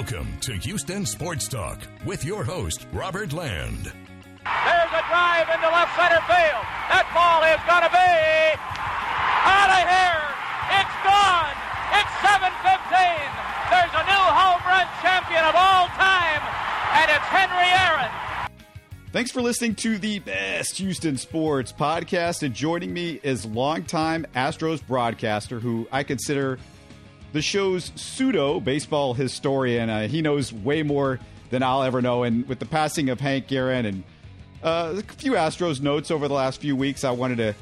Welcome to Houston Sports Talk with your host, Robert Land. There's a drive into left center field. That ball is going to be out of here. It's gone. It's 7:15. There's a new home run champion of all time, and it's Henry Aaron. Thanks for listening to the best Houston sports podcast. And joining me is longtime Astros broadcaster who I consider the show's pseudo baseball historian. Uh, he knows way more than I'll ever know. And with the passing of Hank Aaron and uh, a few Astros notes over the last few weeks, I wanted to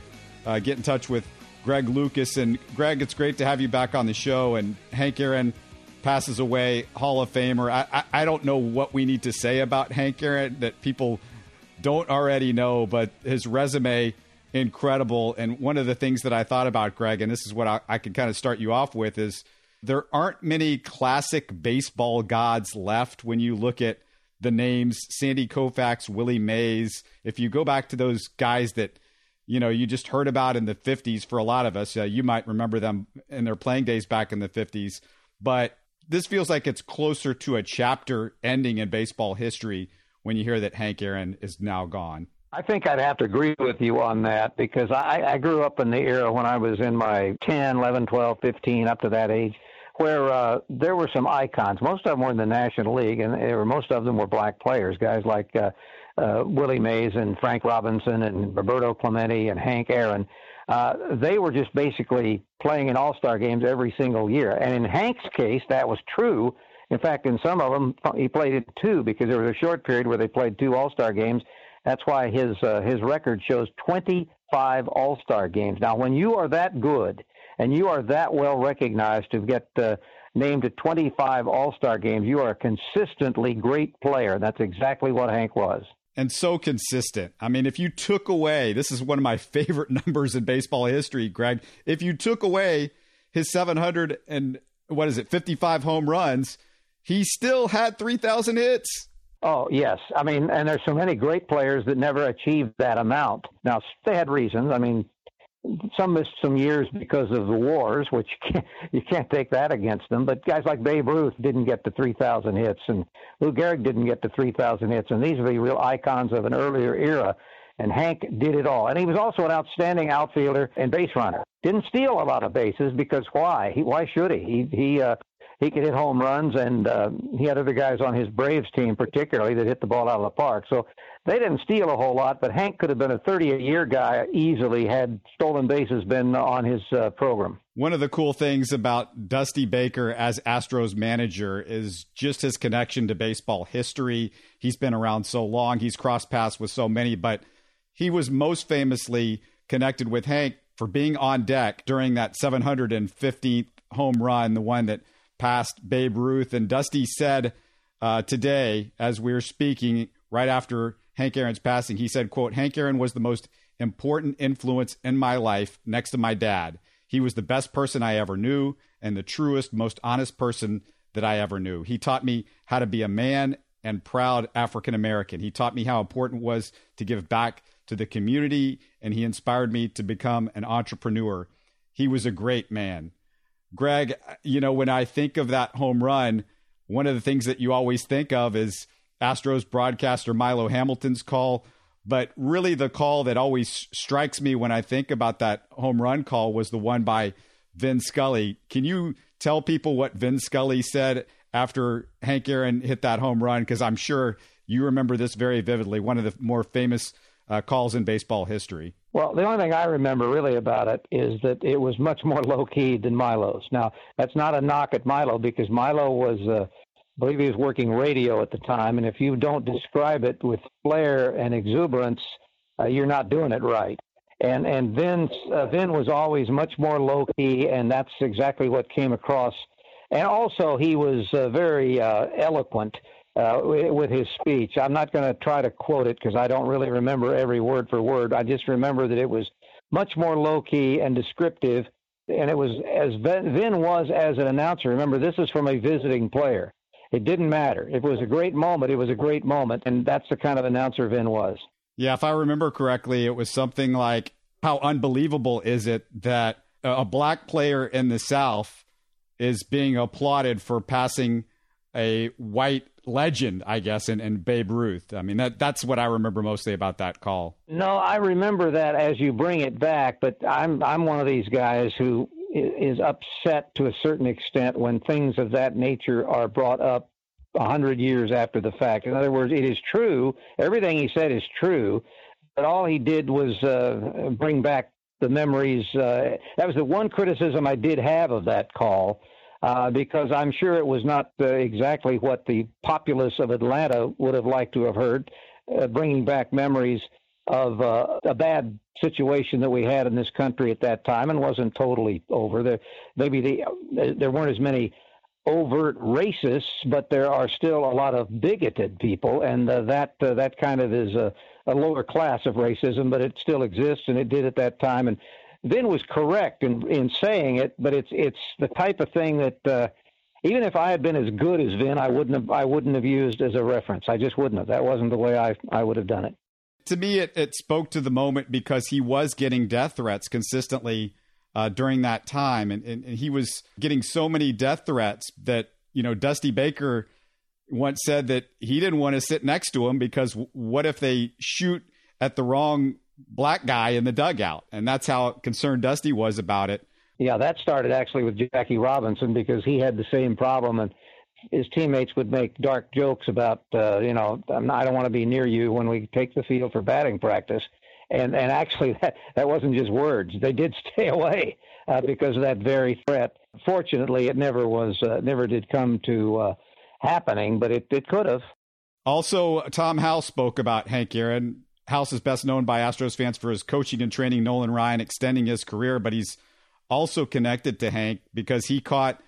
uh, get in touch with Greg Lucas. And Greg, it's great to have you back on the show. And Hank Aaron passes away, Hall of Famer. I, I, I don't know what we need to say about Hank Aaron that people don't already know, but his resume incredible. And one of the things that I thought about Greg, and this is what I, I can kind of start you off with, is there aren't many classic baseball gods left when you look at the names Sandy Koufax, Willie Mays. If you go back to those guys that you know you just heard about in the 50s for a lot of us, uh, you might remember them in their playing days back in the 50s, but this feels like it's closer to a chapter ending in baseball history when you hear that Hank Aaron is now gone. I think I'd have to agree with you on that because I, I grew up in the era when I was in my 10, 11, 12, 15, up to that age, where uh, there were some icons. Most of them were in the National League, and were, most of them were black players, guys like uh, uh, Willie Mays and Frank Robinson and Roberto Clemente and Hank Aaron. Uh, they were just basically playing in All Star games every single year. And in Hank's case, that was true. In fact, in some of them, he played in two because there was a short period where they played two All Star games. That's why his uh, his record shows 25 All Star games. Now, when you are that good and you are that well recognized to get uh, named to 25 All Star games, you are a consistently great player. That's exactly what Hank was. And so consistent. I mean, if you took away, this is one of my favorite numbers in baseball history, Greg. If you took away his 700 and what is it, 55 home runs, he still had 3,000 hits. Oh, yes. I mean, and there's so many great players that never achieved that amount. Now, they had reasons. I mean, some missed some years because of the wars, which you can't, you can't take that against them. But guys like Babe Ruth didn't get to 3,000 hits, and Lou Gehrig didn't get to 3,000 hits, and these are the real icons of an earlier era. And Hank did it all, and he was also an outstanding outfielder and base runner. Didn't steal a lot of bases because why? He, why should he? He he uh, he could hit home runs, and uh, he had other guys on his Braves team, particularly, that hit the ball out of the park. So they didn't steal a whole lot, but Hank could have been a 30-a-year guy easily had stolen bases been on his uh, program. One of the cool things about Dusty Baker as Astros manager is just his connection to baseball history. He's been around so long, he's crossed paths with so many, but he was most famously connected with Hank for being on deck during that 715th home run, the one that – past Babe Ruth. And Dusty said uh, today, as we are speaking, right after Hank Aaron's passing, he said, quote, Hank Aaron was the most important influence in my life next to my dad. He was the best person I ever knew and the truest, most honest person that I ever knew. He taught me how to be a man and proud African American. He taught me how important it was to give back to the community, and he inspired me to become an entrepreneur. He was a great man. Greg, you know, when I think of that home run, one of the things that you always think of is Astros broadcaster Milo Hamilton's call. But really, the call that always strikes me when I think about that home run call was the one by Vin Scully. Can you tell people what Vin Scully said after Hank Aaron hit that home run? Because I'm sure you remember this very vividly, one of the more famous uh, calls in baseball history. Well, the only thing I remember really about it is that it was much more low key than Milo's. Now, that's not a knock at Milo because Milo was, uh, I believe he was working radio at the time, and if you don't describe it with flair and exuberance, uh, you're not doing it right. And and Vin uh, Vin was always much more low key, and that's exactly what came across. And also, he was uh, very uh, eloquent uh, with his speech. I'm not going to try to quote it because I don't really remember every word for word. I just remember that it was much more low key and descriptive, and it was as Vin was as an announcer. Remember, this is from a visiting player. It didn't matter. It was a great moment, it was a great moment, and that's the kind of announcer Vin was. Yeah, if I remember correctly, it was something like, "How unbelievable is it that a black player in the South is being applauded for passing a white legend, I guess, and, in Babe Ruth. I mean, that that's what I remember mostly about that call. No, I remember that as you bring it back, but I'm I'm one of these guys who is upset to a certain extent when things of that nature are brought up a hundred years after the fact. In other words, it is true. Everything he said is true, but all he did was uh, bring back the memories. Uh, that was the one criticism I did have of that call uh, because I'm sure it was not uh, exactly what the populace of Atlanta would have liked to have heard, uh, bringing back memories of uh, a bad situation that we had in this country at that time, and wasn't totally over. There, maybe the, there weren't as many overt racists, but there are still a lot of bigoted people, and uh, that uh, that kind of is a, a lower class of racism, but it still exists, and it did at that time. And Vin was correct in in saying it, but it's it's the type of thing that uh, even if I had been as good as Vin, I wouldn't have I wouldn't have used as a reference. I just wouldn't have. That wasn't the way I I would have done it. To me, it, it spoke to the moment because he was getting death threats consistently uh, during that time, and, and, and he was getting so many death threats that you know Dusty Baker once said that he didn't want to sit next to him because what if they shoot at the wrong black guy in the dugout, and that's how concerned Dusty was about it. Yeah, that started actually with Jackie Robinson because he had the same problem, and his teammates would make dark jokes about, uh, you know, I don't want to be near you when we take the field for batting practice. And and actually, that that wasn't just words. They did stay away uh, because of that very threat. Fortunately, it never was, uh, never did come to uh, happening, but it it could have. Also, Tom House spoke about Hank Aaron House is best known by Astros fans for his coaching and training Nolan Ryan, extending his career, but he's also connected to Hank because he caught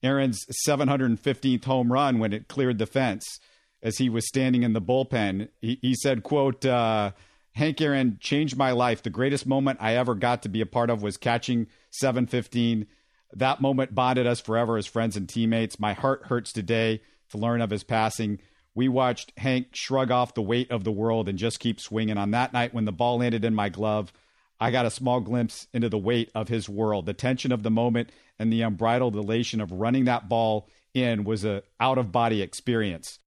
Aaron's 715th home run when it cleared the fence as he was standing in the bullpen. He, he said, quote, uh, Hank Aaron changed my life. The greatest moment I ever got to be a part of was catching 715. That moment bonded us forever as friends and teammates. My heart hurts today to learn of his passing. We watched Hank shrug off the weight of the world and just keep swinging. On that night, when the ball landed in my glove, I got a small glimpse into the weight of his world. The tension of the moment and the unbridled elation of running that ball in was a out of body experience.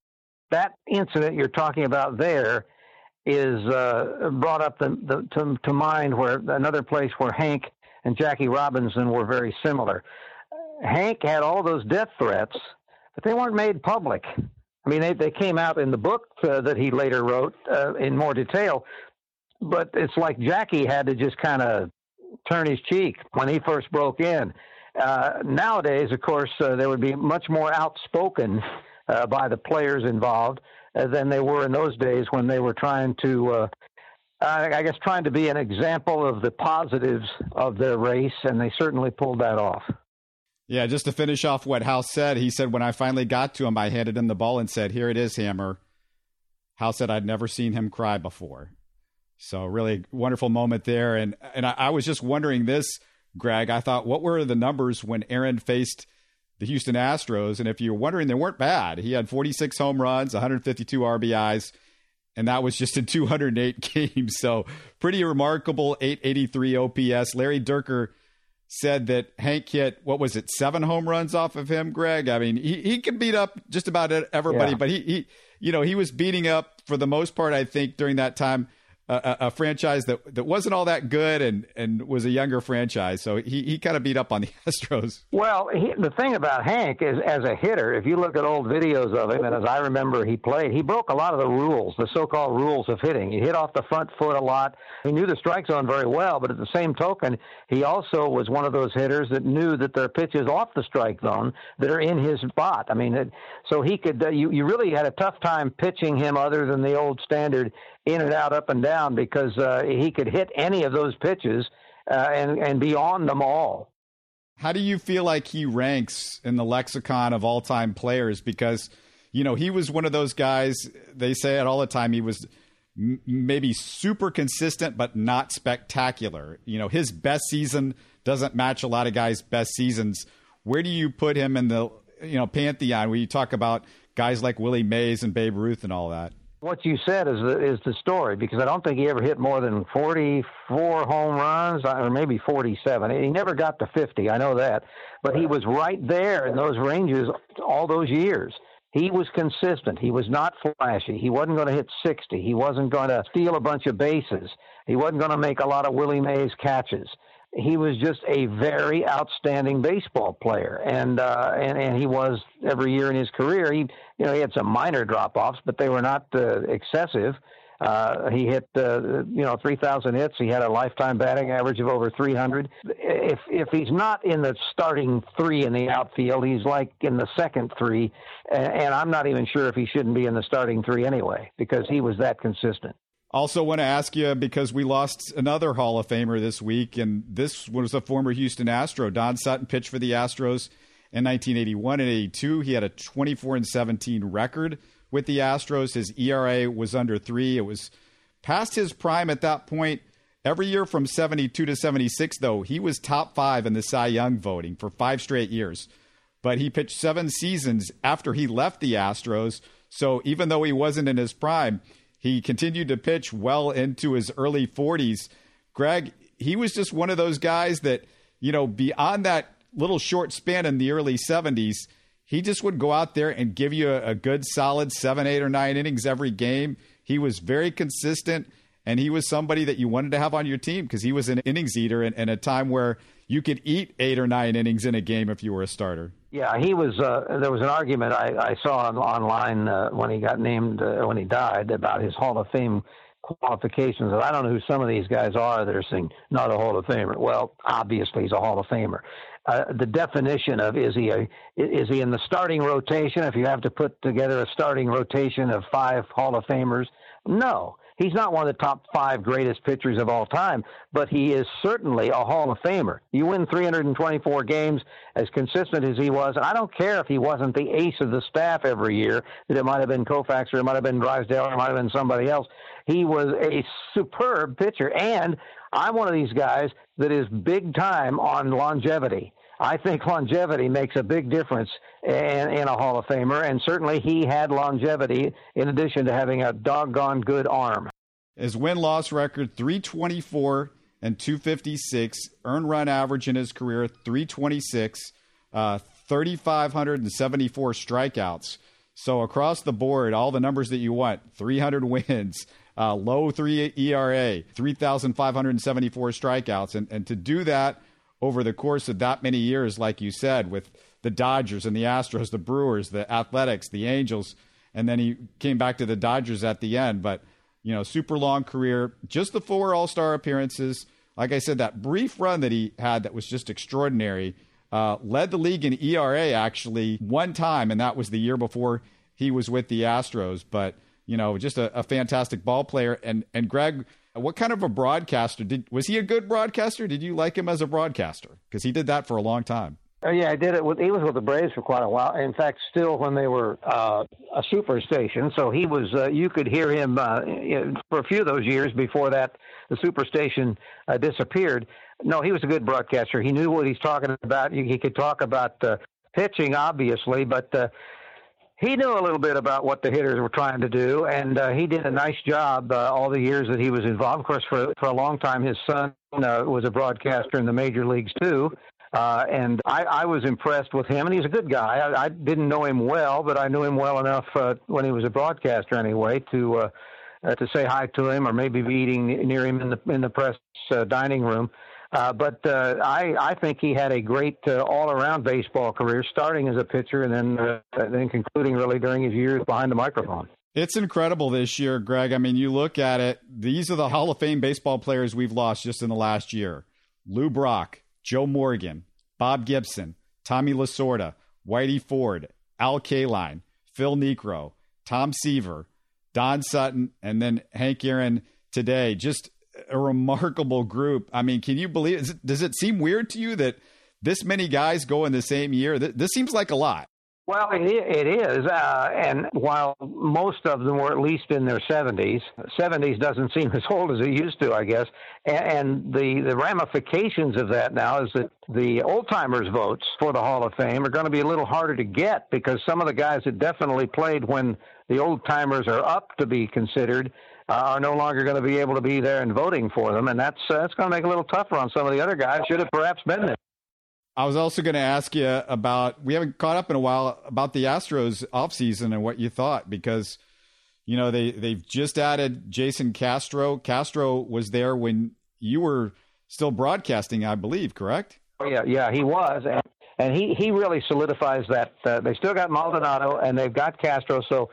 That incident you're talking about there is uh, brought up the, the, to, to mind where another place where Hank and Jackie Robinson were very similar. Hank had all those death threats, but they weren't made public. I mean, they, they came out in the book uh, that he later wrote uh, in more detail, but it's like Jackie had to just kind of turn his cheek when he first broke in. Uh, nowadays, of course, uh, there would be much more outspoken uh, by the players involved uh, than they were in those days when they were trying to, I guess, trying to be an example of the positives of their race, and they certainly pulled that off. Yeah, just to finish off what House said, he said, when I finally got to him, I handed him the ball and said, Here it is, Hammer. House said, I'd never seen him cry before. So, really wonderful moment there. And, and I, I was just wondering this, Greg. I thought, what were the numbers when Aaron faced the Houston Astros? And if you're wondering, they weren't bad. He had 46 home runs, 152 RBIs, and that was just in 208 games. So, pretty remarkable 883 OPS. Larry Dierker said that Hank hit what was it seven home runs off of him, Greg. I mean, he he can beat up just about everybody, yeah. but he he you know he was beating up for the most part. I think during that time a, a, franchise that, that wasn't all that good and, and was a younger franchise. So he, he kind of beat up on the Astros. Well, he, the thing about Hank is, as a hitter, if you look at old videos of him, and as I remember he played, he broke a lot of the rules, the so called rules of hitting. He hit off the front foot a lot. He knew the strike zone very well, but at the same token, he also was one of those hitters that knew that there are pitches off the strike zone that are in his spot. I mean, it, so he could, uh, you, you really had a tough time pitching him other than the old standard in and out, up and down, because uh, he could hit any of those pitches uh, and and be on them all. How do you feel like he ranks in the lexicon of all time players? Because you know he was one of those guys. They say it all the time. He was maybe super consistent, but not spectacular. You know his best season doesn't match a lot of guys' best seasons. Where do you put him in the you know pantheon? Where you talk about guys like Willie Mays and Babe Ruth and all that. What you said is the, is the story because I don't think he ever hit more than 44 home runs uh, or maybe 47. He never got to 50. I know that, but he was right there in those ranges all those years. He was consistent. He was not flashy. He wasn't going to hit 60. He wasn't going to steal a bunch of bases. He wasn't going to make a lot of Willie Mays catches. He was just a very outstanding baseball player, and uh, and and he was every year in his career. He you know he had some minor drop offs, but they were not uh, excessive. Uh, he hit, uh, you know, 3,000 hits. He had a lifetime batting average of over 300. If if he's not in the starting three in the outfield, he's like in the second three, and, and I'm not even sure if he shouldn't be in the starting three anyway because he was that consistent. Also, want to ask you because we lost another Hall of Famer this week, and this was a former Houston Astro. Don Sutton pitched for the Astros in 1981 and 82. He had a 24 and 17 record with the Astros. His ERA was under three. It was past his prime at that point. Every year from 72 to 76, though, he was top five in the Cy Young voting for five straight years. But he pitched seven seasons after he left the Astros. So even though he wasn't in his prime, he continued to pitch well into his early 40s. Greg, he was just one of those guys that, you know, beyond that little short span in the early 70s, he just would go out there and give you a, a good solid seven, eight, or nine innings every game. He was very consistent, and he was somebody that you wanted to have on your team because he was an innings eater in, in a time where you could eat eight or nine innings in a game if you were a starter. Yeah, he was. Uh, there was an argument I, I saw on, online uh, when he got named, uh, when he died, about his Hall of Fame qualifications. And I don't know who some of these guys are that are saying not a Hall of Famer. Well, obviously he's a Hall of Famer uh, the definition of is he a, is he in the starting rotation? If you have to put together a starting rotation of five Hall of Famers, no, he's not one of the top five greatest pitchers of all time, but he is certainly a Hall of Famer. You win 324 games as consistent as he was, and I don't care if he wasn't the ace of the staff every year. That it might have been Koufax or it might have been Drysdale or it might have been somebody else. He was a superb pitcher, and I'm one of these guys that is big time on longevity. I think longevity makes a big difference in, in, a Hall of Famer, and certainly he had longevity in addition to having a doggone good arm. His win loss record 324 and 256, earned run average in his career 326, uh, 3,574 strikeouts. So across the board, all the numbers that you want 300 wins, uh, low three ERA, 3,574 strikeouts. And, and to do that, over the course of that many years, like you said, with the Dodgers and the Astros, the Brewers, the Athletics, the Angels, and then he came back to the Dodgers at the end. But, you know, super long career, just the four All Star appearances. Like I said, that brief run that he had that was just extraordinary. Uh, led the league in ERA actually one time, and that was the year before he was with the Astros. But, you know, just a, a fantastic ball player. And, and Greg, what kind of a broadcaster did was he a good broadcaster? Did you like him as a broadcaster? Because he did that for a long time. Oh yeah, I did it. With, he was with the Braves for quite a while. In fact, still when they were uh, a super station, so he was. Uh, you could hear him uh, for a few of those years before that the super station uh, disappeared. No, he was a good broadcaster. He knew what he's talking about. He could talk about uh, pitching, obviously, but uh, he knew a little bit about what the hitters were trying to do, and uh, he did a nice job uh, all the years that he was involved. Of course, for for a long time, his son uh, was a broadcaster in the major leagues too, uh, and I, I was impressed with him. And he's a good guy. I, I didn't know him well, but I knew him well enough uh, when he was a broadcaster anyway to. Uh, uh, to say hi to him, or maybe be eating near him in the in the press uh, dining room. Uh, but uh, I, I think he had a great uh, all-around baseball career, starting as a pitcher and then uh, then concluding really during his years behind the microphone. It's incredible this year, Greg. I mean, you look at it; these are the Hall of Fame baseball players we've lost just in the last year: Lou Brock, Joe Morgan, Bob Gibson, Tommy Lasorda, Whitey Ford, Al Kaline, Phil Niekro, Tom Seaver, Don Sutton, and then Hank Aaron today. Just a remarkable group. I mean, can you believe? It? Does it seem weird to you that this many guys go in the same year? This seems like a lot. Well, it is, uh, and while most of them were at least in their 70s, 70s doesn't seem as old as it used to, I guess. And, and the the ramifications of that now is that the old timers votes for the Hall of Fame are going to be a little harder to get because some of the guys that definitely played when the old timers are up to be considered are no longer going to be able to be there and voting for them, and that's uh, that's going to make it a little tougher on some of the other guys. Should have perhaps been there. I was also going to ask you about we haven't caught up in a while about the Astros offseason and what you thought because you know they they've just added Jason Castro. Castro was there when you were still broadcasting, I believe, correct? Oh, yeah, yeah, he was, and, and he he really solidifies that. Uh, they still got Maldonado and they've got Castro, so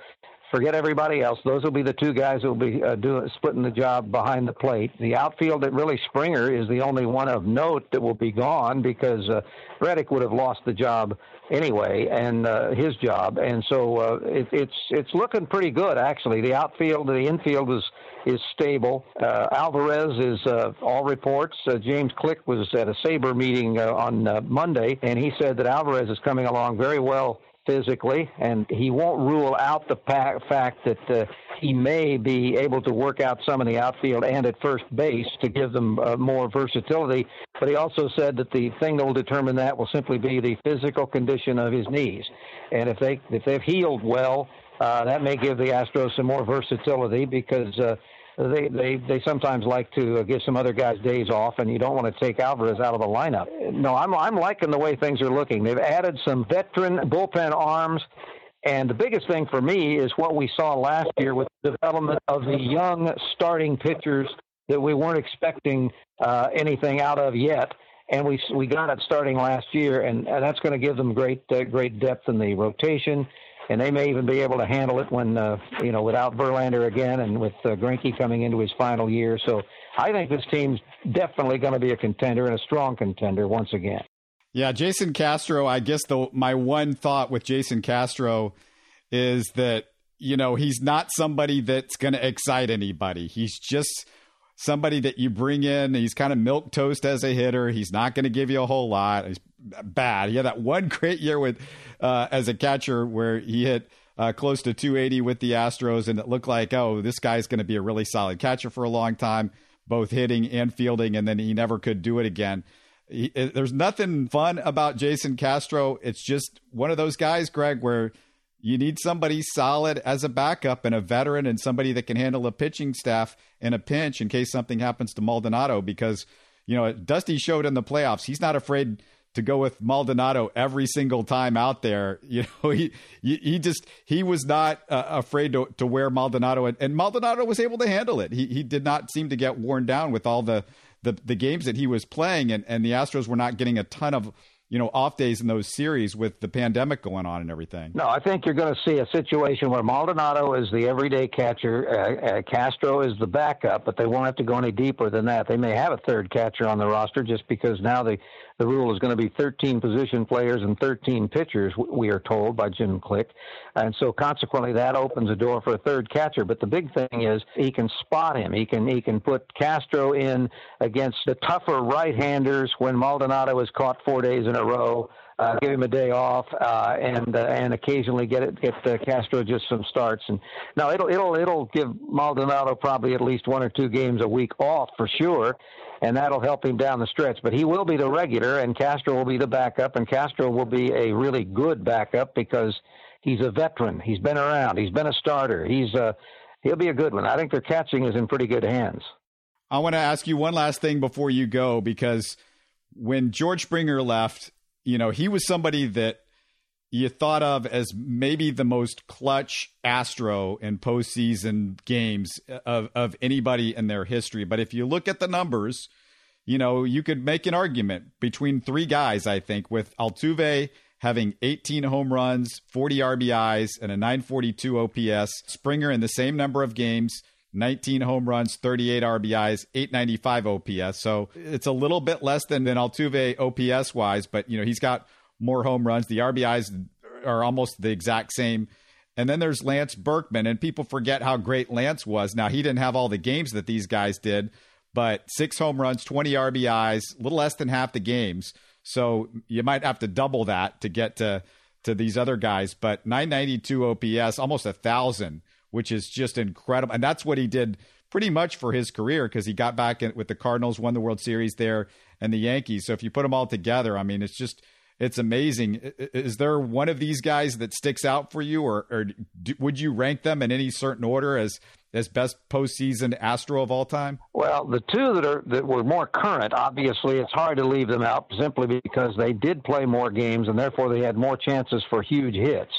forget everybody else. Those will be the two guys who will be uh, doing splitting the job behind the plate. The outfield, that really Springer is the only one of note that will be gone because uh, Reddick would have lost the job anyway, and uh, his job, and so uh, it, it's it's looking pretty good actually. The outfield, the infield is is stable. Uh, Alvarez is uh, all reports. Uh, James Click was at a SABR meeting uh, on uh, Monday, and he said that Alvarez is coming along very well physically, and he won't rule out the fact that uh, he may be able to work out some in the outfield and at first base to give them uh, more versatility. But he also said that the thing that will determine that will simply be the physical condition of his knees, and if they if they've healed well. Uh, that may give the Astros some more versatility because uh, they they they sometimes like to uh, give some other guys days off, and you don't want to take Alvarez out of the lineup. No, I'm I'm liking the way things are looking. They've added some veteran bullpen arms. And the biggest thing for me is what we saw last year with the development of the young starting pitchers that we weren't expecting uh, anything out of yet. And we we got it starting last year, and, and that's going to give them great uh, great depth in the rotation and they may even be able to handle it when uh, you know without Verlander again and with uh, Greinke coming into his final year. So I think this team's definitely going to be a contender and a strong contender once again. Yeah, Jason Castro. I guess the my one thought with Jason Castro is that you know he's not somebody that's going to excite anybody. He's just somebody that you bring in. He's kind of milk toast as a hitter. He's not going to give you a whole lot. He's bad. He had that one great year with uh, as a catcher where he hit uh, close to 280 with the Astros, and it looked like oh this guy's going to be a really solid catcher for a long time, both hitting and fielding, and then he never could do it again. He, there's nothing fun about Jason Castro. It's just one of those guys, Greg, where you need somebody solid as a backup and a veteran and somebody that can handle a pitching staff in a pinch in case something happens to Maldonado because you know Dusty showed in the playoffs he's not afraid to go with Maldonado every single time out there. You know, he he just he was not uh, afraid to, to wear Maldonado, and, and, Maldonado was able to handle it. He he did not seem to get worn down with all the the, the games that he was playing, and, and the Astros were not getting a ton of you know off days in those series with the pandemic going on and everything. No, I think you're going to see a situation where Maldonado is the everyday catcher, uh, uh, Castro is the backup, but they won't have to go any deeper than that. They may have a third catcher on the roster just because now the the rule is going to be 13 position players and 13 pitchers. We are told by Jim Click, and so consequently that opens a door for a third catcher. But the big thing is he can spot him. He can he can put Castro in against the tougher right-handers when Maldonado is caught four days in a row. Uh, give him a day off, uh, and uh, and occasionally get it get uh, Castro just some starts. And now it'll it'll it'll give Maldonado probably at least one or two games a week off for sure, and that'll help him down the stretch. But he will be the regular, and Castro will be the backup, and Castro will be a really good backup because he's a veteran. He's been around. He's been a starter. He's uh, he'll be a good one. I think their catching is in pretty good hands. I want to ask you one last thing before you go because when George Springer left, you know, he was somebody that you thought of as maybe the most clutch Astro in postseason games of, of anybody in their history. But if you look at the numbers, you know, you could make an argument between three guys, I think, with Altuve having 18 home runs, 40 RBIs, and a 942 OPS. Springer in the same number of games, 19 home runs, 38 RBIs, 895 OPS. So it's a little bit less than, than Altuve OPS wise, but you know, he's got more home runs. The RBIs are almost the exact same. And then there's Lance Berkman, and people forget how great Lance was. Now, he didn't have all the games that these guys did, but six home runs, 20 RBIs, a little less than half the games. So you might have to double that to get to, to these other guys. But 992 OPS, almost a thousand which is just incredible. And that's what he did pretty much for his career because he got back in, with the Cardinals, won the World Series there, and the Yankees. So if you put them all together, I mean, it's just it's amazing. Is there one of these guys that sticks out for you, or, or do, would you rank them in any certain order as as best postseason Astro of all time? Well, the two that are that were more current, obviously, it's hard to leave them out simply because they did play more games and therefore they had more chances for huge hits.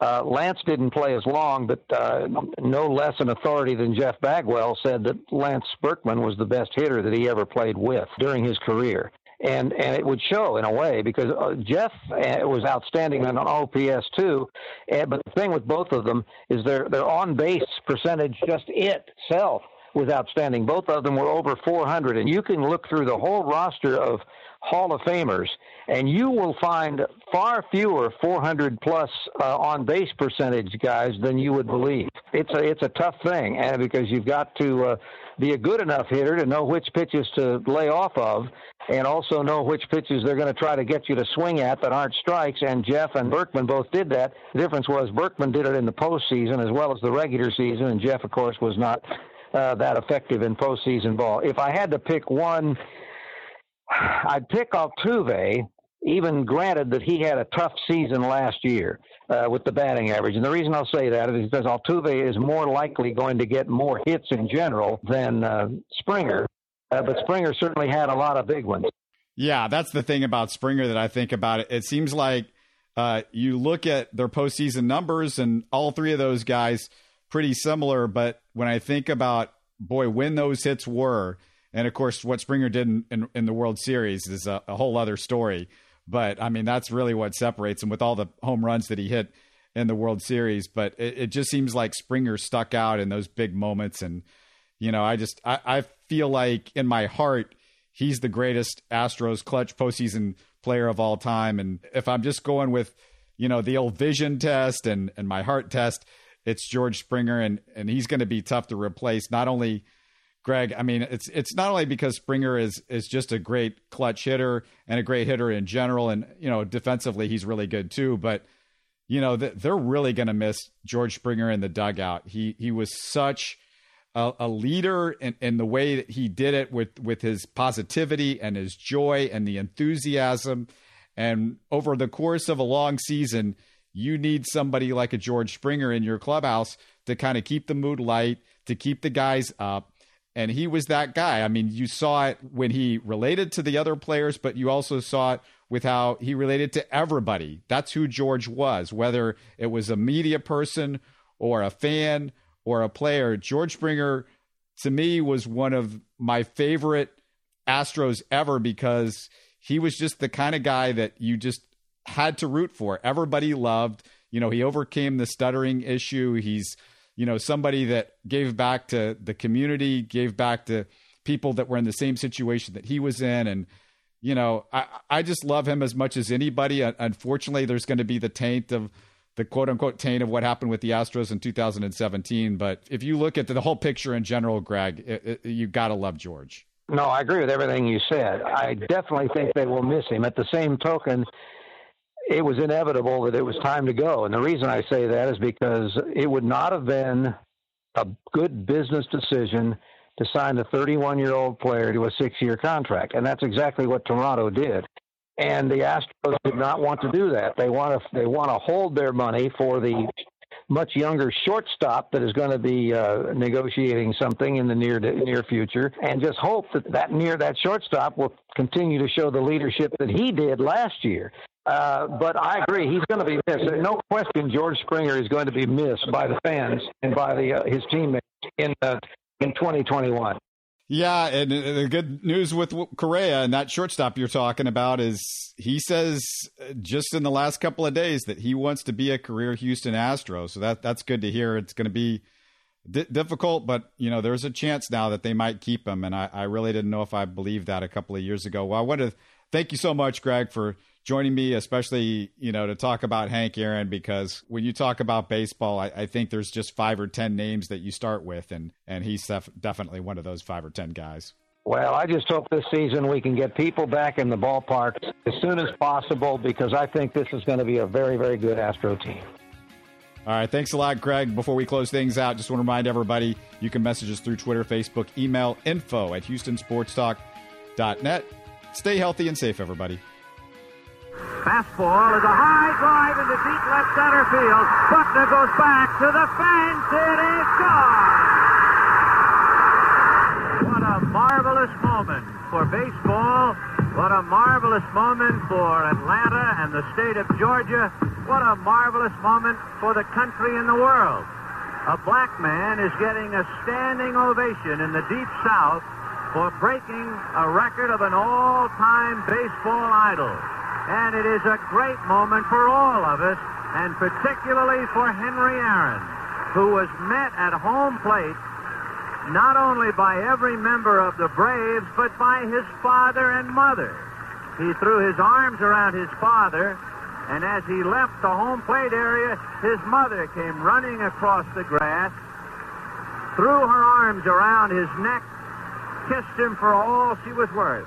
Uh, Lance didn't play as long, but uh, no less an authority than Jeff Bagwell said that Lance Berkman was the best hitter that he ever played with during his career. And and it would show in a way because uh, Jeff uh, was outstanding on OPS too, and, but the thing with both of them is their their on base percentage just itself was outstanding. Both of them were over 400, and you can look through the whole roster of Hall of Famers, and you will find far fewer 400 plus uh, on base percentage guys than you would believe. It's a it's a tough thing, and because you've got to uh, be a good enough hitter to know which pitches to lay off of, and also know which pitches they're going to try to get you to swing at that aren't strikes. And Jeff and Berkman both did that. The difference was Berkman did it in the postseason as well as the regular season, and Jeff, of course, was not uh, that effective in postseason ball. If I had to pick one I'd pick Altuve, even granted that he had a tough season last year uh, with the batting average. And the reason I'll say that is because Altuve is more likely going to get more hits in general than uh, Springer. Uh, but Springer certainly had a lot of big ones. Yeah, that's the thing about Springer that I think about it. It seems like uh, you look at their postseason numbers, and all three of those guys pretty similar. But when I think about boy, when those hits were, and of course, what Springer did in, in, in the World Series is a, a, whole other story. But I mean, that's really what separates him with all the home runs that he hit in the World Series. But it, it just seems like Springer stuck out in those big moments. And, you know, I just, I, I feel like in my heart, he's the greatest Astros clutch postseason player of all time. And if I'm just going with, you know, the old vision test and, and my heart test, it's George Springer. And, and he's going to be tough to replace, not only – Greg, I mean, it's it's not only because Springer is is just a great clutch hitter and a great hitter in general, and you know, defensively he's really good too. But you know, they're really going to miss George Springer in the dugout. He he was such a, a leader in, in the way that he did it with with his positivity and his joy and the enthusiasm. And over the course of a long season, you need somebody like a George Springer in your clubhouse to kind of keep the mood light, to keep the guys up and he was that guy. I mean, you saw it when he related to the other players, but you also saw it with how he related to everybody. That's who George was, whether it was a media person or a fan or a player. George Springer, to me, was one of my favorite Astros ever because he was just the kind of guy that you just had to root for. Everybody loved. You know, he overcame the stuttering issue. He's you know, somebody that gave back to the community, gave back to people that were in the same situation that he was in. And, you know, I, I just love him as much as anybody. Unfortunately, there's going to be the taint of the quote unquote taint of what happened with the Astros in 2017. But if you look at the, whole picture in general, Greg, it, it, you got to love George. No, I agree with everything you said. I definitely think they will miss him. At the same token, it was inevitable that it was time to go. And the reason I say that is because it would not have been a good business decision to sign a 31 year old player to a six year contract. And that's exactly what Toronto did. And the Astros did not want to do that. They want to they want to hold their money for the much younger shortstop that is going to be uh, negotiating something in the near near future, and just hope that that near that shortstop will continue to show the leadership that he did last year. Uh, but I agree, he's going to be missed. No question, George Springer is going to be missed by the fans and by the uh, his teammates in uh, in 2021. Yeah, and the good news with Correa and that shortstop you're talking about is he says uh, just in the last couple of days that he wants to be a career Houston Astro. So that that's good to hear. It's going to be d- difficult, but you know there's a chance now that they might keep him, and I, I really didn't know if I believed that a couple of years ago. Well, I want to thank you so much, Greg, for joining me, especially you know to talk about Hank Aaron, because when you talk about baseball, I, I think there's just five or ten names that you start with, and and he's def- definitely one of those five or ten guys. Well, I just hope this season we can get people back in the ballpark as soon as possible because I think this is going to be a very, very good Astro team. All right. Thanks a lot, Greg. Before we close things out, just want to remind everybody you can message us through Twitter, Facebook, email, info at HoustonSportsTalk.net. Stay healthy and safe, everybody. Fastball is a high drive into deep left center field. Buckner goes back to the fence. It is gone. What a marvelous moment for baseball. What a marvelous moment for Atlanta and the state of Georgia. What a marvelous moment for the country and the world. A black man is getting a standing ovation in the Deep South for breaking a record of an all-time baseball idol. And it is a great moment for all of us, and particularly for Henry Aaron, who was met at home plate not only by every member of the Braves, but by his father and mother. He threw his arms around his father, and as he left the home plate area, his mother came running across the grass, threw her arms around his neck, kissed him for all she was worth.